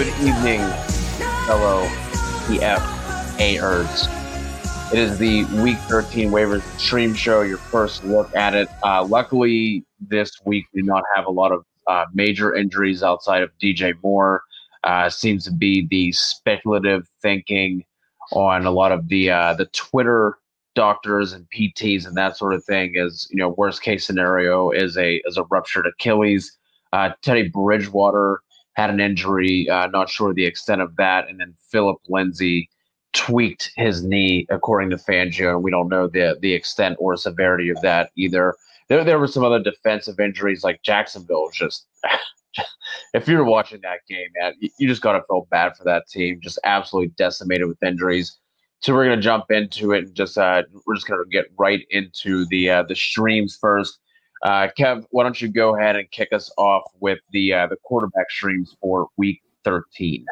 Good evening, fellow TFAers. It is the Week 13 waivers stream show, your first look at it. Uh, luckily, this week we did not have a lot of uh, major injuries outside of DJ Moore. Uh, seems to be the speculative thinking on a lot of the uh, the Twitter doctors and PTs and that sort of thing. Is you know worst case scenario is a is a ruptured Achilles. Uh, Teddy Bridgewater had an injury, uh, not sure the extent of that, and then Philip Lindsay tweaked his knee, according to Fangio, and we don't know the the extent or severity of that either. There, there were some other defensive injuries, like Jacksonville. Just if you're watching that game, man, you, you just got to feel bad for that team. Just absolutely decimated with injuries. So we're gonna jump into it and just uh, we're just gonna get right into the uh, the streams first. Uh, Kev, why don't you go ahead and kick us off with the uh, the quarterback streams for Week 13?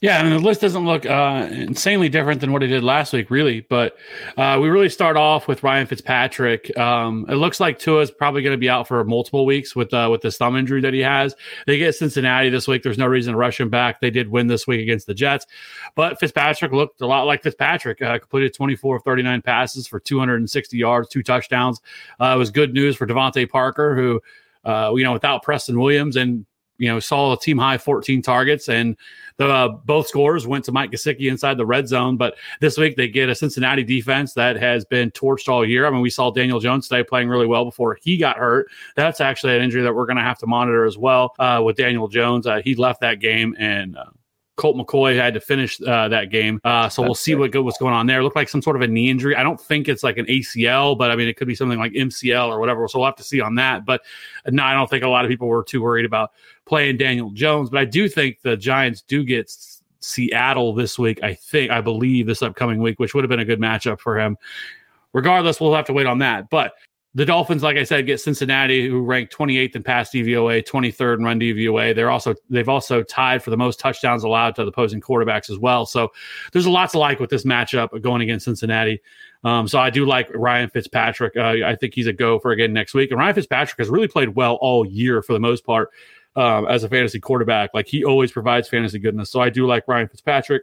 Yeah, and the list doesn't look uh, insanely different than what it did last week, really. But uh, we really start off with Ryan Fitzpatrick. Um, it looks like Tua's probably going to be out for multiple weeks with uh, with this thumb injury that he has. They get Cincinnati this week. There's no reason to rush him back. They did win this week against the Jets, but Fitzpatrick looked a lot like Fitzpatrick. Uh, completed 24 of 39 passes for 260 yards, two touchdowns. Uh, it was good news for DeVante Parker, who uh, you know without Preston Williams and you know saw a team high 14 targets and the uh, both scores went to Mike Gesicki inside the red zone. But this week they get a Cincinnati defense that has been torched all year. I mean, we saw Daniel Jones today playing really well before he got hurt. That's actually an injury that we're going to have to monitor as well uh, with Daniel Jones. Uh, he left that game and. Uh, Colt McCoy had to finish uh, that game, uh, so we'll see what go, what's going on there. It looked like some sort of a knee injury. I don't think it's like an ACL, but I mean it could be something like MCL or whatever. So we'll have to see on that. But uh, no, I don't think a lot of people were too worried about playing Daniel Jones. But I do think the Giants do get Seattle this week. I think I believe this upcoming week, which would have been a good matchup for him. Regardless, we'll have to wait on that. But the Dolphins, like I said, get Cincinnati, who ranked 28th in pass DVOA, 23rd in run DVOA. They're also they've also tied for the most touchdowns allowed to the opposing quarterbacks as well. So there's a lot to like with this matchup going against Cincinnati. Um, so I do like Ryan Fitzpatrick. Uh, I think he's a go for again next week. And Ryan Fitzpatrick has really played well all year for the most part um, as a fantasy quarterback. Like he always provides fantasy goodness. So I do like Ryan Fitzpatrick.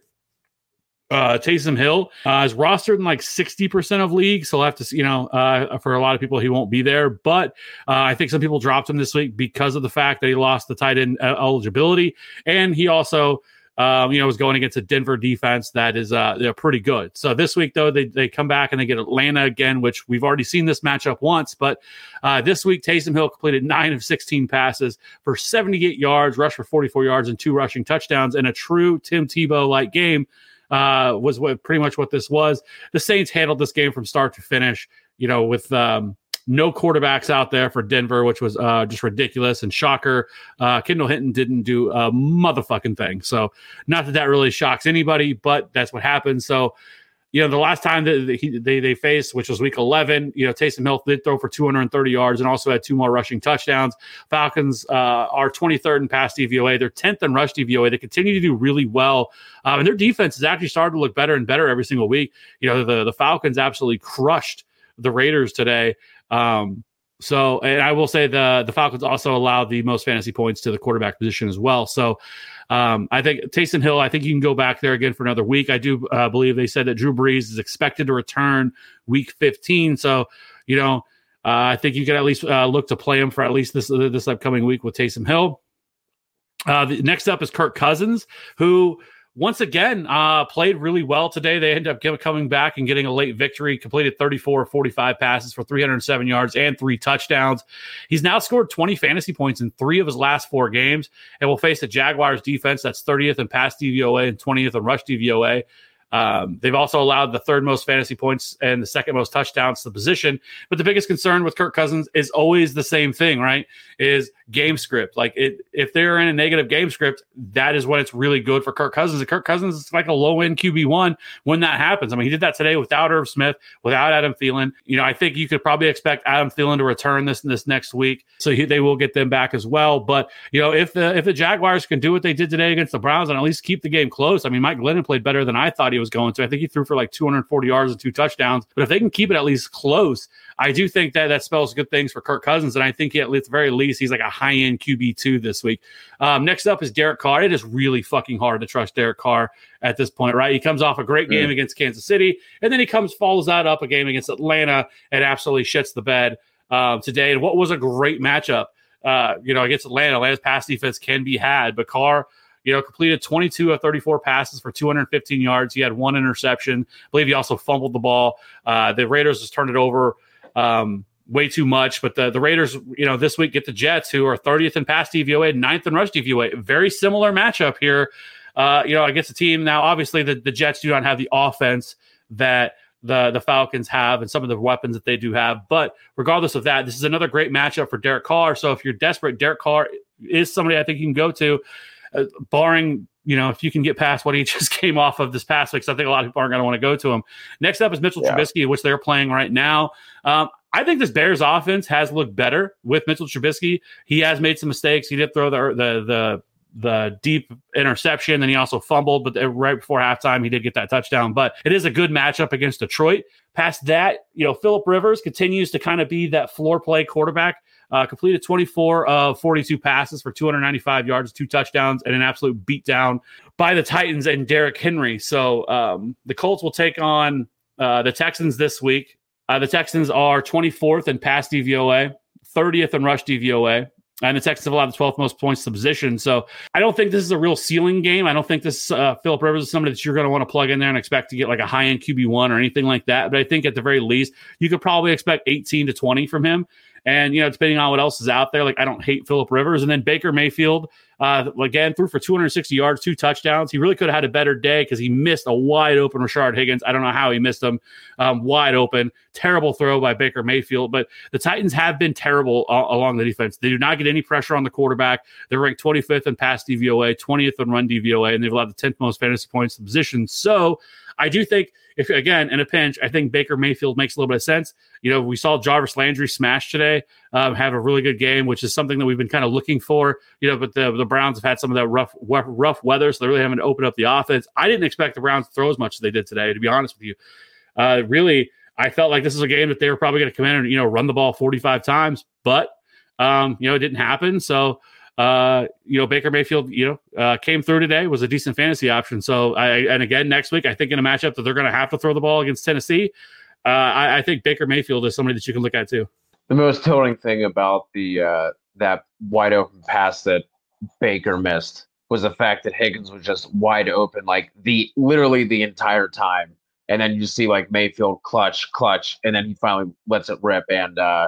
Uh, Taysom Hill uh, is rostered in like 60% of leagues. So I'll have to, see, you know, uh, for a lot of people, he won't be there. But uh, I think some people dropped him this week because of the fact that he lost the tight end uh, eligibility. And he also, um, you know, was going against a Denver defense that is uh, they're pretty good. So this week, though, they, they come back and they get Atlanta again, which we've already seen this matchup once. But uh, this week, Taysom Hill completed nine of 16 passes for 78 yards, rushed for 44 yards, and two rushing touchdowns in a true Tim Tebow like game uh, was what pretty much what this was. The Saints handled this game from start to finish, you know, with um, no quarterbacks out there for Denver, which was uh, just ridiculous and shocker. Uh, Kendall Hinton didn't do a motherfucking thing. So, not that that really shocks anybody, but that's what happened. So, you know, the last time that he, they they faced, which was week 11, you know, Taysom Hill did throw for 230 yards and also had two more rushing touchdowns. Falcons uh, are 23rd in pass DVOA. They're 10th in rush DVOA. They continue to do really well, um, and their defense has actually started to look better and better every single week. You know, the the Falcons absolutely crushed the Raiders today. Um, so, and I will say the the Falcons also allowed the most fantasy points to the quarterback position as well. So, um, I think Taysom Hill. I think you can go back there again for another week. I do uh, believe they said that Drew Brees is expected to return week 15. So, you know, uh, I think you can at least uh, look to play him for at least this this upcoming week with Taysom Hill. Uh, the, next up is Kirk Cousins, who once again uh, played really well today. They ended up coming back and getting a late victory, completed 34 45 passes for 307 yards and three touchdowns. He's now scored 20 fantasy points in three of his last four games and will face the Jaguars defense that's 30th in pass DVOA and 20th in rush DVOA. Um, they've also allowed the third most fantasy points and the second most touchdowns to the position. But the biggest concern with Kirk Cousins is always the same thing, right? Is game script. Like it, if they're in a negative game script, that is when it's really good for Kirk Cousins. And Kirk Cousins is like a low end QB one when that happens. I mean, he did that today without Irv Smith, without Adam Thielen. You know, I think you could probably expect Adam Thielen to return this this next week, so he, they will get them back as well. But you know, if the if the Jaguars can do what they did today against the Browns and at least keep the game close, I mean, Mike Glennon played better than I thought he was going to. I think he threw for like 240 yards and two touchdowns. But if they can keep it at least close, I do think that that spells good things for Kirk Cousins. And I think at the very least, he's like a high end QB2 this week. Um, next up is Derek Carr. It is really fucking hard to trust Derek Carr at this point, right? He comes off a great game against Kansas City, and then he comes, follows that up a game against Atlanta and absolutely shits the bed um, today. And what was a great matchup, uh, you know, against Atlanta. Atlanta's pass defense can be had, but Carr you know, completed 22 of 34 passes for 215 yards. He had one interception. I believe he also fumbled the ball. Uh, the Raiders just turned it over um, way too much. But the, the Raiders, you know, this week get the Jets, who are 30th in pass DVOA, ninth in rush DVOA. Very similar matchup here. Uh, you know, against a team now. Obviously, the, the Jets do not have the offense that the the Falcons have and some of the weapons that they do have. But regardless of that, this is another great matchup for Derek Carr. So if you're desperate, Derek Carr is somebody I think you can go to, uh, barring you know if you can get past what he just came off of this past week. So I think a lot of people aren't going to want to go to him. Next up is Mitchell Yeah. Trubisky, which they're playing right now. Um, I think this Bears offense has looked better with Mitchell Trubisky. He has made some mistakes. He did throw the the the the deep interception, and he also fumbled. But right before halftime, he did get that touchdown. But it is a good matchup against Detroit. Past that, you know, Philip Rivers continues to kind of be that floor play quarterback. Uh, completed 24 of 42 passes for 295 yards, two touchdowns, and an absolute beatdown by the Titans and Derrick Henry. So um, the Colts will take on uh, the Texans this week. Uh, the Texans are 24th in pass DVOA, 30th in rush DVOA. And the Texans have allowed the 12th most points to position. So I don't think this is a real ceiling game. I don't think this uh, Philip Rivers is somebody that you're going to want to plug in there and expect to get like a high end QB1 or anything like that. But I think at the very least, you could probably expect 18 to 20 from him. And, you know, depending on what else is out there, like I don't hate Philip Rivers. And then Baker Mayfield, uh, again, threw for 260 yards, two touchdowns. He really could have had a better day because he missed a wide open Rashard Higgins. I don't know how he missed him um, wide open. Terrible throw by Baker Mayfield. But the Titans have been terrible a- along the defense. They do not get any pressure on the quarterback. They're ranked 25th in pass DVOA, 20th in run DVOA, and they've allowed the 10th most fantasy points to the position. So I do think, if again, in a pinch, I think Baker Mayfield makes a little bit of sense. You know, we saw Jarvis Landry smash today, um, have a really good game, which is something that we've been kind of looking for. You know, but the the Browns have had some of that rough rough, rough weather, so they really haven't opened up the offense. I didn't expect the Browns to throw as much as they did today, to be honest with you. Uh, really, I felt like this is a game that they were probably going to come in and you know run the ball 45 times, but um, you know it didn't happen. So uh, you know Baker Mayfield, you know, uh, came through today was a decent fantasy option. So I and again next week, I think in a matchup that they're going to have to throw the ball against Tennessee, uh, I, I think Baker Mayfield is somebody that you can look at too. The most tilting thing about the uh, that wide open pass that Baker missed was the fact that Higgins was just wide open, like the literally the entire time. And then you see like Mayfield clutch, clutch, and then he finally lets it rip. And uh,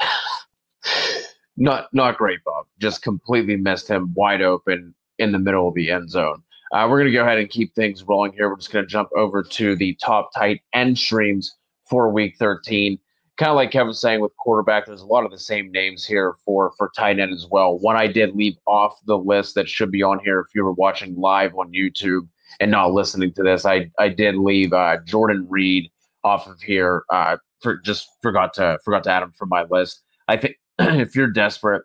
not not great, Bob. Just completely missed him wide open in the middle of the end zone. Uh, we're going to go ahead and keep things rolling here. We're just going to jump over to the top tight end streams for week 13 kind of like Kevin saying with quarterback, there's a lot of the same names here for for tight end as well. One I did leave off the list that should be on here if you were watching live on YouTube and not listening to this. I I did leave uh, Jordan Reed off of here. Uh, for just forgot to forgot to add him from my list. I think if you're desperate,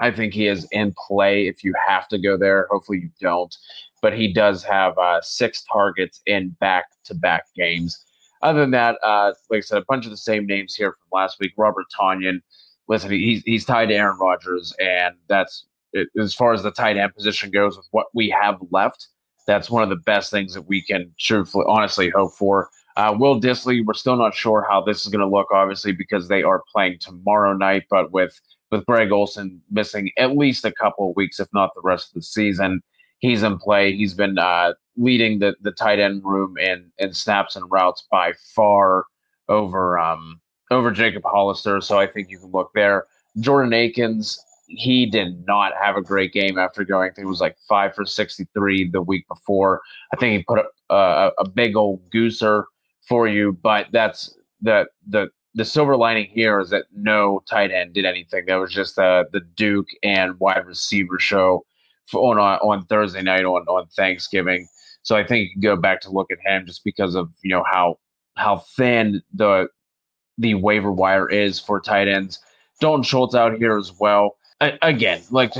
I think he is in play. If you have to go there, hopefully you don't. But he does have uh, six targets in back to back games other than that, uh, like I said, a bunch of the same names here from last week. Robert Tonyan, listen, he's he's tied to Aaron Rodgers, and that's it, as far as the tight end position goes. With what we have left, that's one of the best things that we can truthfully, honestly hope for. Uh, Will Dissly, we're still not sure how this is going to look, obviously, because they are playing tomorrow night. But with with Greg Olsen missing at least a couple of weeks, if not the rest of the season, he's in play. He's been uh, leading the the tight end room in in snaps and routes by far over um over Jacob Hollister. So I think you can look there. Jordan Akins, he did not have a great game after going. I think it was like five for sixty three the week before. I think he put up uh, a big old gooser for you, but that's the the the silver lining here is that no tight end did anything. That was just the the Duke and wide receiver show on on Thursday night on on Thanksgiving. So I think you can go back to look at him just because of you know how how thin the the waiver wire is for tight ends. Dalton Schultz out here as well. I, again, like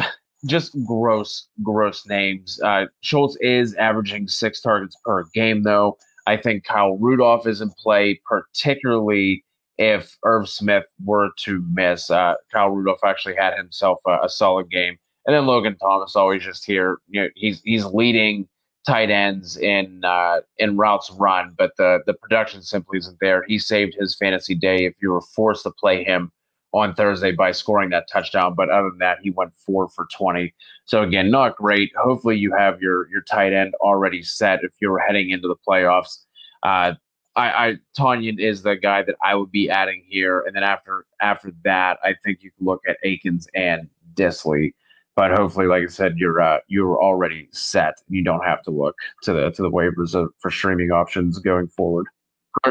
just gross, gross names. Uh, Schultz is averaging six targets per game, though. I think Kyle Rudolph is in play, particularly if Irv Smith were to miss. Uh, Kyle Rudolph actually had himself a, a, solid game, and then Logan Thomas always just here. You know, he's he's leading tight ends in uh, in routes run, but the the production simply isn't there. He saved his fantasy day if you were forced to play him on Thursday by scoring that touchdown. But other than that, he went four for twenty. So again, not great. Hopefully, you have your your tight end already set if you're heading into the playoffs. Uh, I, I Tonyan is the guy that I would be adding here, and then after after that, I think you can look at Akins and Dissly. But hopefully, like I said, you're uh, you're already set. You don't have to look to the to the waivers of, for streaming options going forward.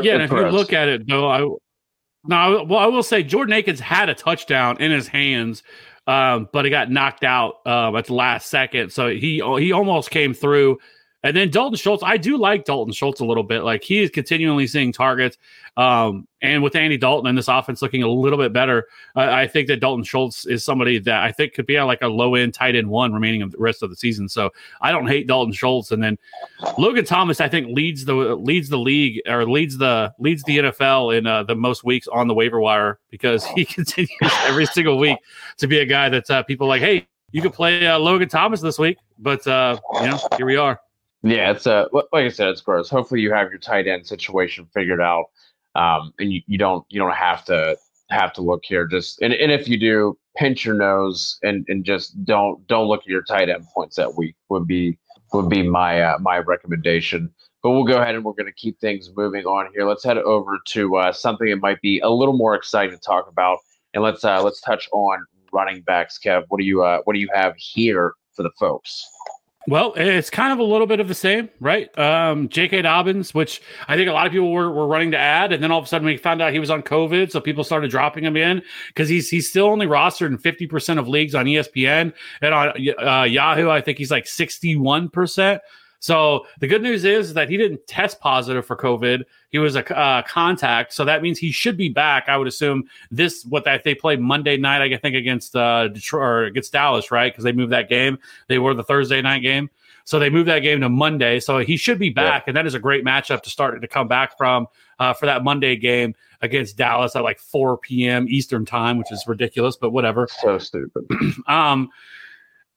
Yeah, and if you look at it though, I no, well, I will say Jordan Akins had a touchdown in his hands, um, but he got knocked out uh, at the last second. So he he almost came through. And then Dalton Schultz, I do like Dalton Schultz a little bit. Like he is continually seeing targets. Um, and with Andy Dalton and this offense looking a little bit better, uh, I think that Dalton Schultz is somebody that I think could be like a low end tight end one remaining of the rest of the season. So I don't hate Dalton Schultz. And then Logan Thomas, I think leads the leads the league or leads the leads the NFL in uh, the most weeks on the waiver wire because he continues every single week to be a guy that uh, people like. Hey, you could play uh, Logan Thomas this week, but uh, you know here we are. Yeah, it's a like I said, it's gross. Hopefully, you have your tight end situation figured out, um, and you, you don't you don't have to have to look here. Just and, and if you do, pinch your nose and and just don't don't look at your tight end points that week would be would be my uh, my recommendation. But we'll go ahead and we're going to keep things moving on here. Let's head over to uh, something that might be a little more exciting to talk about, and let's uh, let's touch on running backs. Kev, what do you uh, what do you have here for the folks? Well, it's kind of a little bit of the same, right? Um, J.K. Dobbins, which I think a lot of people were, were running to add, and then all of a sudden we found out he was on COVID, so people started dropping him in because he's he's still only rostered in fifty percent of leagues on ESPN and on uh, Yahoo. I think he's like sixty one percent. So the good news is that he didn't test positive for COVID. He was a uh, contact, so that means he should be back. I would assume this what that they played Monday night. I think against uh, Detroit or against Dallas, right? Because they moved that game. They were the Thursday night game. So they moved that game to Monday. So he should be back, yeah. and that is a great matchup to start to come back from uh, for that Monday game against Dallas at like 4 p.m. Eastern time, which is ridiculous, but whatever. So stupid. um,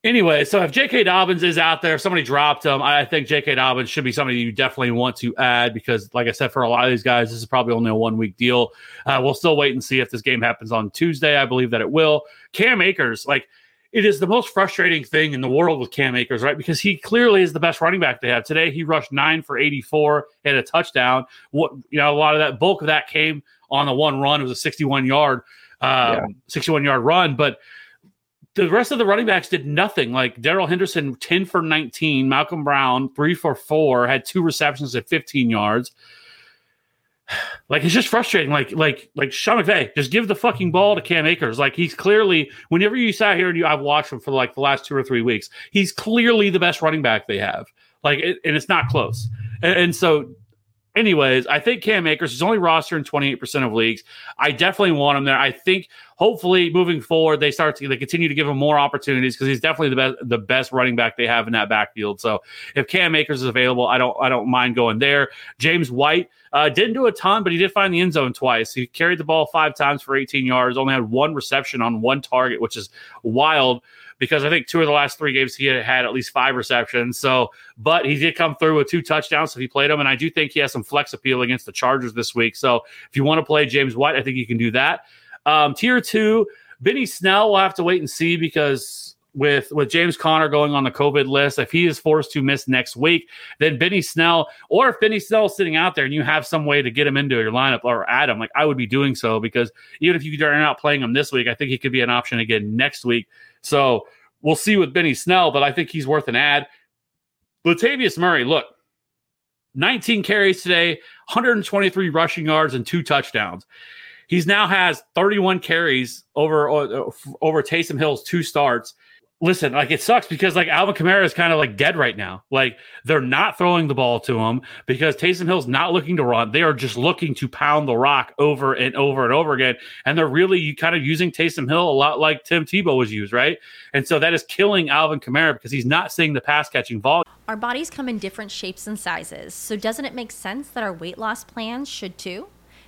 Anyway, so if J.K. Dobbins is out there, if somebody dropped him. I think J.K. Dobbins should be somebody you definitely want to add because, like I said, for a lot of these guys, this is probably only a one week deal. Uh, we'll still wait and see if this game happens on Tuesday. I believe that it will. Cam Akers, like, it is the most frustrating thing in the world with Cam Akers, right? Because he clearly is the best running back they have today. He rushed nine for 84, had a touchdown. What you know, a lot of that bulk of that came on the one run. It was a 61 yard, um, yeah. 61 yard run, but the rest of the running backs did nothing. Like Darrell Henderson, 10 for 19. Malcolm Brown, 3 for 4, had two receptions at 15 yards. Like it's just frustrating. Like, like, like Sean McVay, just give the fucking ball to Cam Akers. Like he's clearly, whenever you sat here and you, I've watched him for like the last two or three weeks, he's clearly the best running back they have. Like, it, and it's not close. And, and so anyways, I think Cam Akers is only rostered in 28% of leagues. I definitely want him there. I think hopefully moving forward they start to they continue to give him more opportunities because he's definitely the best the best running back they have in that backfield. So if Cam Akers is available, I don't I don't mind going there. James White uh, didn't do a ton, but he did find the end zone twice. He carried the ball five times for 18 yards, only had one reception on one target, which is wild because I think two of the last three games he had, at least five receptions. So, but he did come through with two touchdowns, so he played them, and I do think he has some flex appeal against the Chargers this week. So if you want to play James White, I think you can do that. Um, tier two, Benny Snell, we'll have to wait and see because with with James Conner going on the COVID list, if he is forced to miss next week, then Benny Snell, or if Benny Snell is sitting out there and you have some way to get him into your lineup or add him, like I would be doing so because even if you are not playing him this week, I think he could be an option again next week. So we'll see with Benny Snell, but I think he's worth an ad. Latavius Murray, look, 19 carries today, 123 rushing yards, and two touchdowns. He's now has 31 carries over uh, over Taysom Hill's two starts. Listen, like it sucks because like Alvin Kamara is kind of like dead right now. Like they're not throwing the ball to him because Taysom Hill's not looking to run. They are just looking to pound the rock over and over and over again. And they're really you kind of using Taysom Hill a lot like Tim Tebow was used, right? And so that is killing Alvin Kamara because he's not seeing the pass catching volume. Our bodies come in different shapes and sizes, so doesn't it make sense that our weight loss plans should too?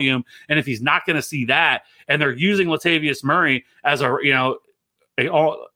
And if he's not going to see that, and they're using Latavius Murray as a you know a, all,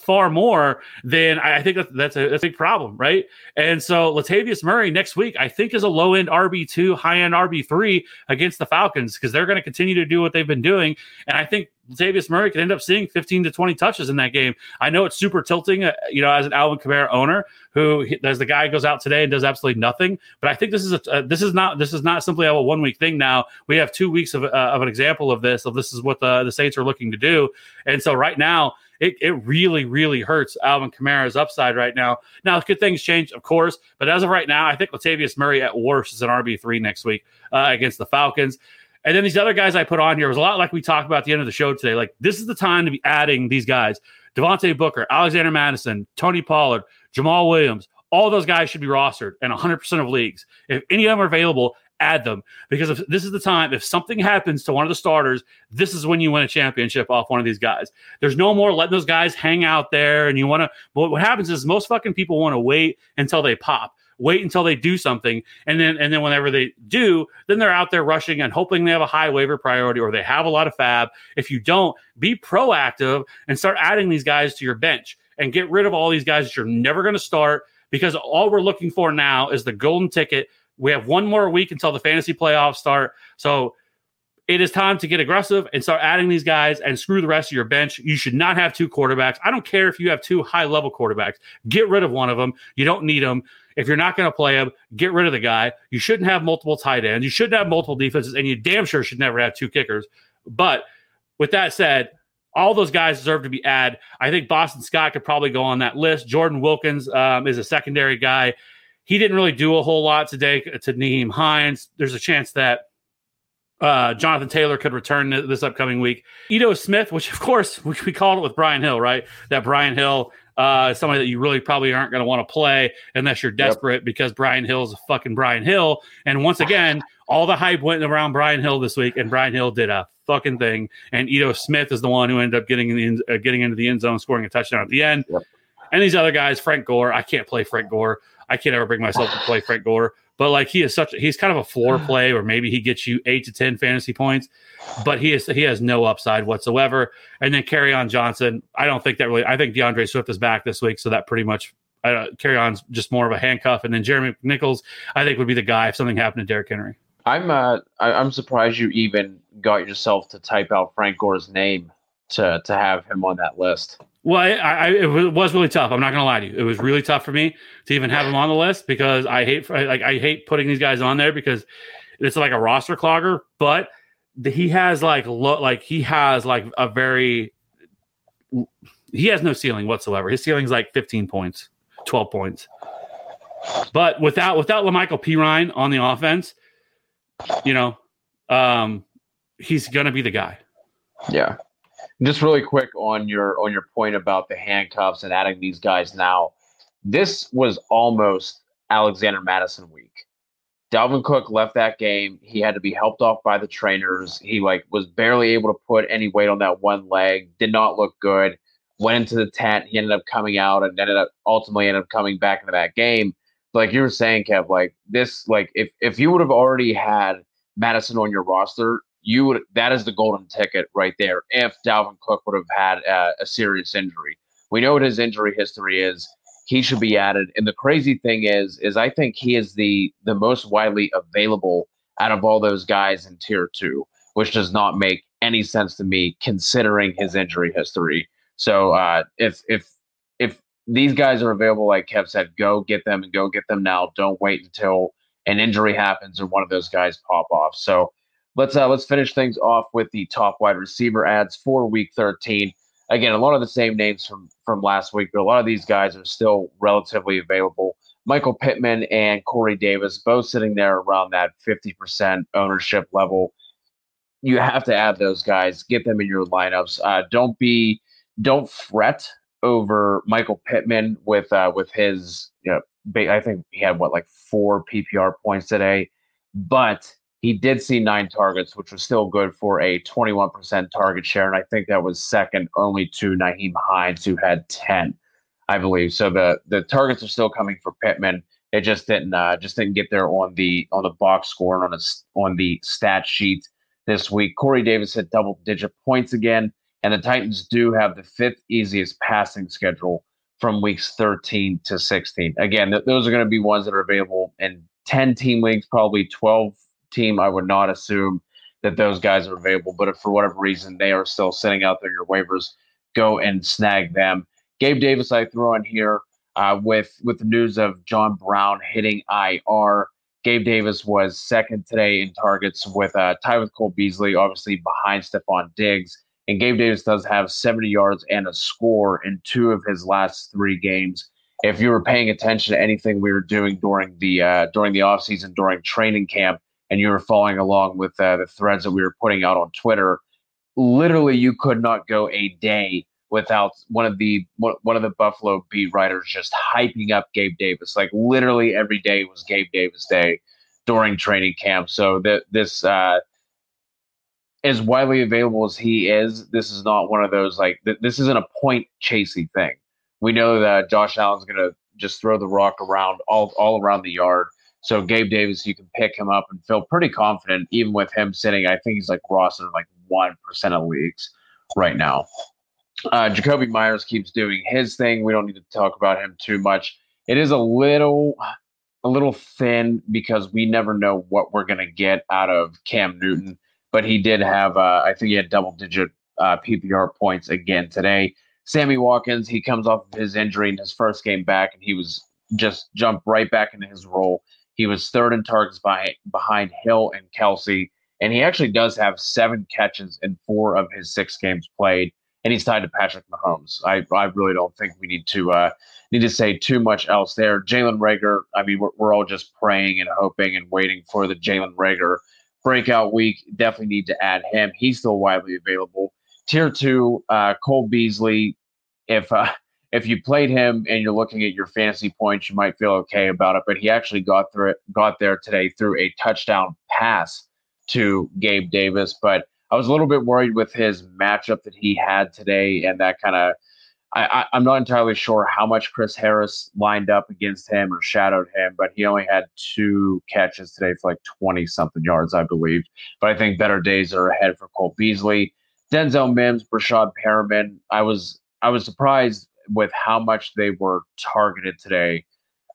far more, than I think that's, a, that's a big problem, right? And so Latavius Murray next week, I think, is a low end RB two, high end RB three against the Falcons because they're going to continue to do what they've been doing, and I think Latavius Murray could end up seeing 15 to 20 touches in that game. I know it's super tilting, uh, you know, as an Alvin Kamara owner who as the guy goes out today and does absolutely nothing. But I think this is a uh, this is not this is not simply a one week thing. Now we have two weeks of, uh, of an example of this. Of this is what the the Saints are looking to do. And so right now it, it really, really hurts Alvin Kamara's upside right now. Now, could things change? Of course. But as of right now, I think Latavius Murray at worst is an RB3 next week uh, against the Falcons. And then these other guys I put on here was a lot like we talked about at the end of the show today. Like, this is the time to be adding these guys Devontae Booker, Alexander Mattison, Tony Pollard, Jamaal Williams. All those guys should be rostered in 100% of leagues. If any of them are available, add them. Because if this is the time if something happens to one of the starters this is when you win a championship off one of these guys. There's no more letting those guys hang out there and you want to but what happens is most fucking people want to wait until they pop wait until they do something. And then and then whenever they do then they're out there rushing and hoping they have a high waiver priority or they have a lot of FAAB. If you don't be proactive and start adding these guys to your bench and get rid of all these guys that you're never going to start because all we're looking for now is the golden ticket we have one more week until the fantasy playoffs start. So it is time to get aggressive and start adding these guys and screw the rest of your bench. You should not have two quarterbacks. I don't care if you have two high level quarterbacks. Get rid of one of them. You don't need them. If you're not going to play him, get rid of the guy. You shouldn't have multiple tight ends. You shouldn't have multiple defenses, and you damn sure should never have two kickers. But with that said, all those guys deserve to be added. I think Boston Scott could probably go on that list. Jordan Wilkins um, is a secondary guy. He didn't really do a whole lot today to Nyheim Hines. There's a chance that uh, Jonathan Taylor could return this upcoming week. Ito Smith, which of course we, we called it with Brian Hill, right? That Brian Hill uh, somebody that you really probably aren't going to want to play unless you're desperate yep. because Brian Hill is a fucking Brian Hill. And once again, all the hype went around Brian Hill this week, and Brian Hill did a fucking thing. And Ito Smith is the one who ended up getting in the, uh, getting into the end zone, scoring a touchdown at the end. Yep. And these other guys, Frank Gore, I can't play Frank Gore. I can't ever bring myself to play Frank Gore. but like he is such he's kind of a floor play where maybe he gets you eight to ten fantasy points, but he is he has no upside whatsoever. And then Kerryon Johnson, I don't think that really. I think D'Andre Swift is back this week, so that pretty much uh, Kerryon's just more of a handcuff. And then Jeremy Nichols, I think would be the guy if something happened to Derrick Henry. I'm uh, I, I'm surprised you even got yourself to type out Frank Gore's name to to have him on that list. Well, I, I, it was really tough. I'm not going to lie to you. It was really tough for me to even have him on the list because I hate like I hate putting these guys on there because it's like a roster clogger. But the, he has like lo- like he has like a very he has no ceiling whatsoever. His ceiling's like 15 points, 12 points. But without without LaMical Perine on the offense, you know, um, he's gonna be the guy. Yeah. Just really quick on your on your point about the handcuffs and adding these guys now. This was almost Alexander Mattison week. Dalvin Cook left that game. He had to be helped off by the trainers. He like was barely able to put any weight on that one leg. Did not look good. Went into the tent. He ended up coming out and ended up ultimately ended up coming back into that game. Like you were saying, Kev, like this, like if if you would have already had Mattison on your roster, you would that is the golden ticket right there. If Dalvin Cook would have had a, a serious injury, we know what his injury history is. He should be added. And the crazy thing is, is I think he is the the most widely available out of all those guys in tier two, which does not make any sense to me considering his injury history. So uh, if if if these guys are available, like Kev said, go get them and go get them now. Don't wait until an injury happens or one of those guys pop off. So let's uh, let's finish things off with the top wide receiver ads for Week 13. Again, a lot of the same names from from last week, but a lot of these guys are still relatively available. Michael Pittman and Corey Davis both sitting there around that 50% ownership level. You have to add those guys, get them in your lineups. Uh, don't be don't fret over Michael Pittman with uh, with his you know, I think he had what like four PPR points today, but he did see nine targets, which was still good for a 21% target share. And I think that was second only to Nyheim Hines, who had 10, I believe. So the, the targets are still coming for Pittman. It just didn't uh, just didn't get there on the on the box score and on a, on the stat sheet this week. Corey Davis hit double digit points again, and the Titans do have the fifth easiest passing schedule from weeks 13 to 16. Again, th- those are going to be ones that are available in 10 team leagues, probably 12 team, I would not assume that those guys are available. But if for whatever reason they are still sitting out there your waivers, go and snag them. Gabe Davis, I throw in here uh, with with the news of John Brown hitting IR. Gabe Davis was second today in targets with uh, tied with Cole Beasley, obviously behind Stefon Diggs. And Gabe Davis does have 70 yards and a score in two of his last three games. If you were paying attention to anything we were doing during the uh, during the offseason, during training camp, and you were following along with uh, the threads that we were putting out on Twitter, literally you could not go a day without one of the one of the Buffalo beat writers just hyping up Gabe Davis. Like literally every day was Gabe Davis Day during training camp. So that this uh, as widely available as he is, this is not one of those like th- this isn't a point chasing thing. We know that Josh Allen's going to just throw the rock around all all around the yard. So Gabe Davis, you can pick him up and feel pretty confident, even with him sitting. I think he's like rostered in like one percent of leagues right now. Uh, Jakobi Myers keeps doing his thing. We don't need to talk about him too much. It is a little, a little thin because we never know what we're gonna get out of Cam Newton. But he did have, uh, I think he had double digit uh, PPR points again today. Sammy Watkins, he comes off of his injury in his first game back, and he was just jumped right back into his role. He was third in targets by, behind Hill and Kelce, and he actually does have seven catches in four of his six games played, and he's tied to Patrick Mahomes. I, I really don't think we need to uh, need to say too much else there. Jalen Reagor, I mean, we're, we're all just praying and hoping and waiting for the Jalen Reagor breakout week. Definitely need to add him. He's still widely available. Tier two, uh, Cole Beasley. If uh, if you played him and you're looking at your fantasy points, you might feel okay about it. But he actually got through it, got there today through a touchdown pass to Gabe Davis. But I was a little bit worried with his matchup that he had today, and that kind of I, I'm not entirely sure how much Chris Harris lined up against him or shadowed him, but he only had two catches today for like 20 something yards, I believe. But I think better days are ahead for Cole Beasley. Denzel Mims, Breshad Perriman. I was I was surprised with how much they were targeted today.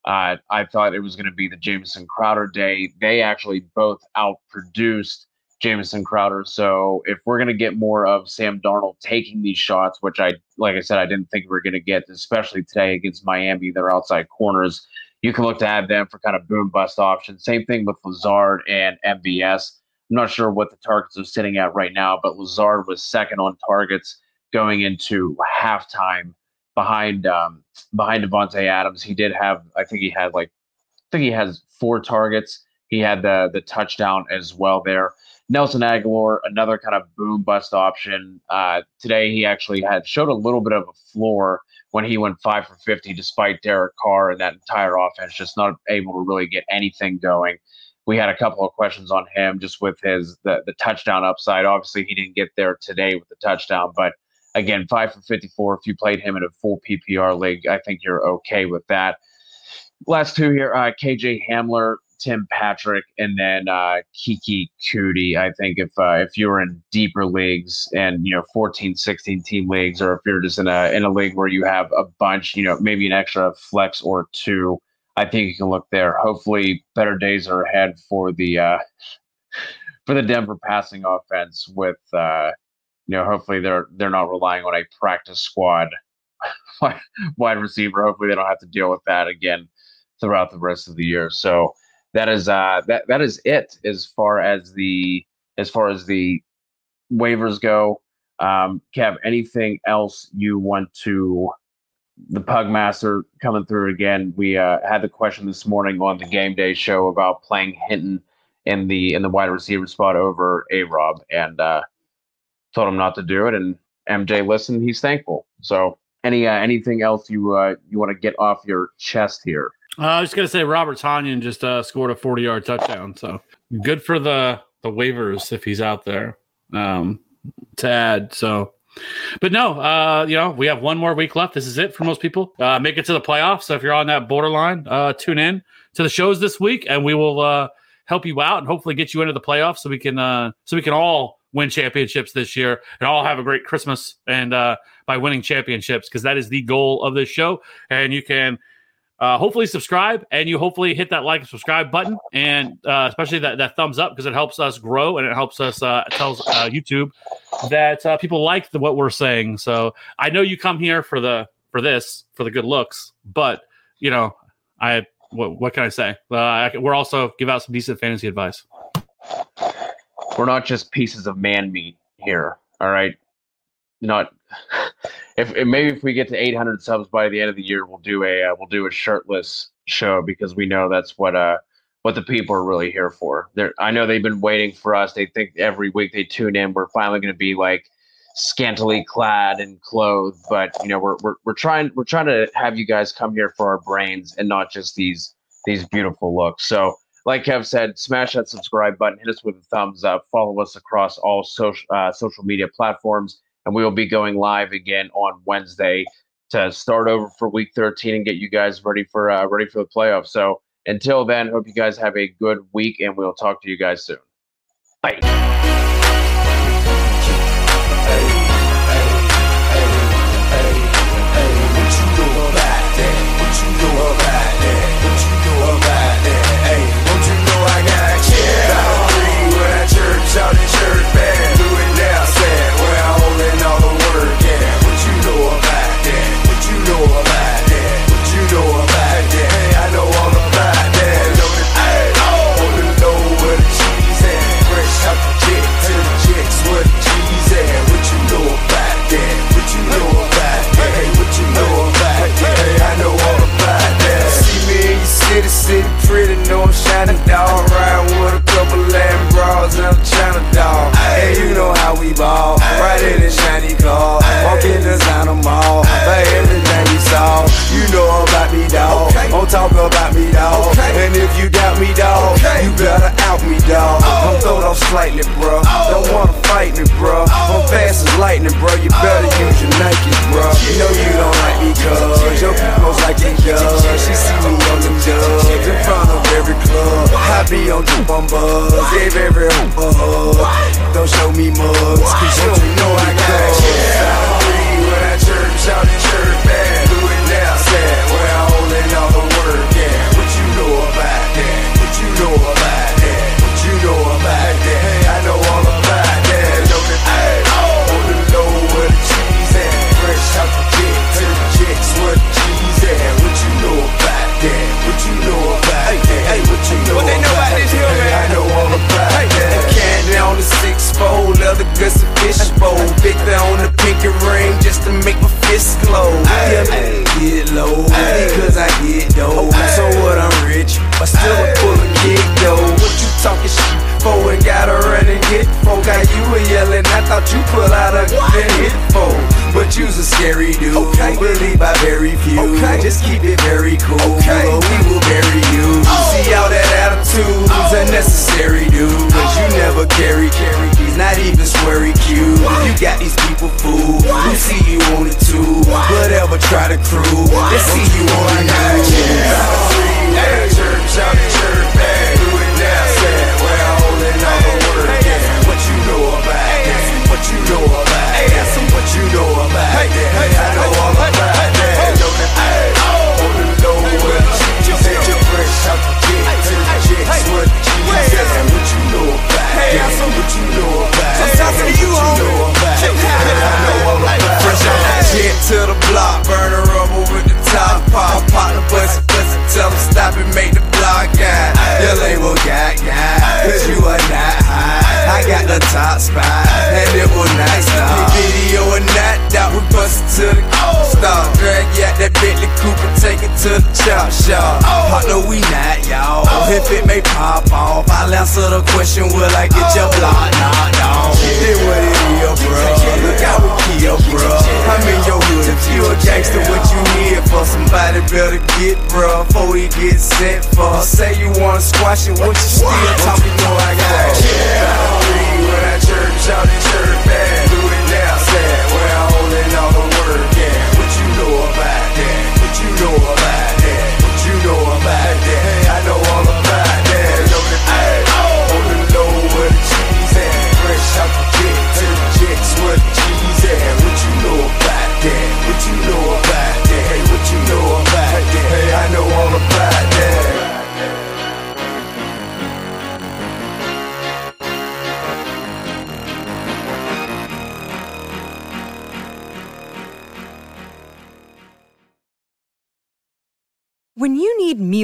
Uh, I thought it was going to be the Jameson Crowder day. They actually both outproduced Jameson Crowder. So if we're going to get more of Sam Darnold taking these shots, which I, like I said, I didn't think we were going to get, especially today against Miami, their outside corners, you can look to add them for kind of boom bust options. Same thing with Lazard and MVS. I'm not sure what the targets are sitting at right now, but Lazard was second on targets going into halftime behind um, behind Davante Adams. He did have, I think he had like, I think he has four targets. He had the the touchdown as well there. Nelson Agholor, another kind of boom bust option. Uh, today, he actually had showed a little bit of a floor when he went five for 50, despite Derek Carr and that entire offense just not able to really get anything going. We had a couple of questions on him just with his the, the touchdown upside. Obviously, he didn't get there today with the touchdown, but again, five for 54. If you played him in a full PPR league, I think you're okay with that. Last two here, uh, KJ Hamler, Tim Patrick, and then uh, Keke Coutee. I think if uh, if you were in deeper leagues and you know 14, 16 team leagues, or if you're just in a in a league where you have a bunch, you know maybe an extra flex or two, I think you can look there. Hopefully, better days are ahead for the uh, for the Denver passing offense. With uh, you know, hopefully they're they're not relying on a practice squad wide receiver. Hopefully, they don't have to deal with that again throughout the rest of the year. So that is uh that that is it as far as the as far as the waivers go. Um, Kev, anything else you want to? The Pugmaster coming through again. We uh, had the question this morning on the game day show about playing Hinton in the in the wide receiver spot over A Rob, and uh, told him not to do it. And MJ listened. He's thankful. So, any uh, anything else you uh, you want to get off your chest here? Uh, I was gonna say Robert Tonyan just uh, scored a 40 yard touchdown, so good for the the waivers if he's out there um, to add. So, but no, uh, you know we have one more week left. This is it for most people. Uh, make it to the playoffs. So if you're on that borderline, uh, tune in to the shows this week, and we will uh, help you out and hopefully get you into the playoffs so we can uh, so we can all win championships this year and all have a great Christmas and uh, by winning championships because that is the goal of this show. And you can uh, hopefully subscribe and you hopefully hit that like and subscribe button and uh, especially that, that thumbs up because it helps us grow and it helps us uh, tells uh, YouTube that uh, people like the, what we're saying. So I know you come here for the for this for the good looks, but you know I what, what can I say? Uh, I, we're also give out some decent fantasy advice. We're not just pieces of man meat here. All right, not if, maybe if we get to 800 subs by the end of the year, we'll do a uh, we'll do a shirtless show because we know that's what uh what the people are really here for. They're, I know they've been waiting for us. They think every week they tune in, we're finally going to be like scantily clad and clothed. But you know, we're, we're we're trying we're trying to have you guys come here for our brains and not just these these beautiful looks. So, like Kev said, smash that subscribe button, hit us with a thumbs up, follow us across all social uh, social media platforms, and we will be going live again on Wednesday to start over for Week 13 and get you guys ready for uh, ready for the playoffs. So. Until then, hope you guys have a good week, and we'll talk to you guys soon. Bye.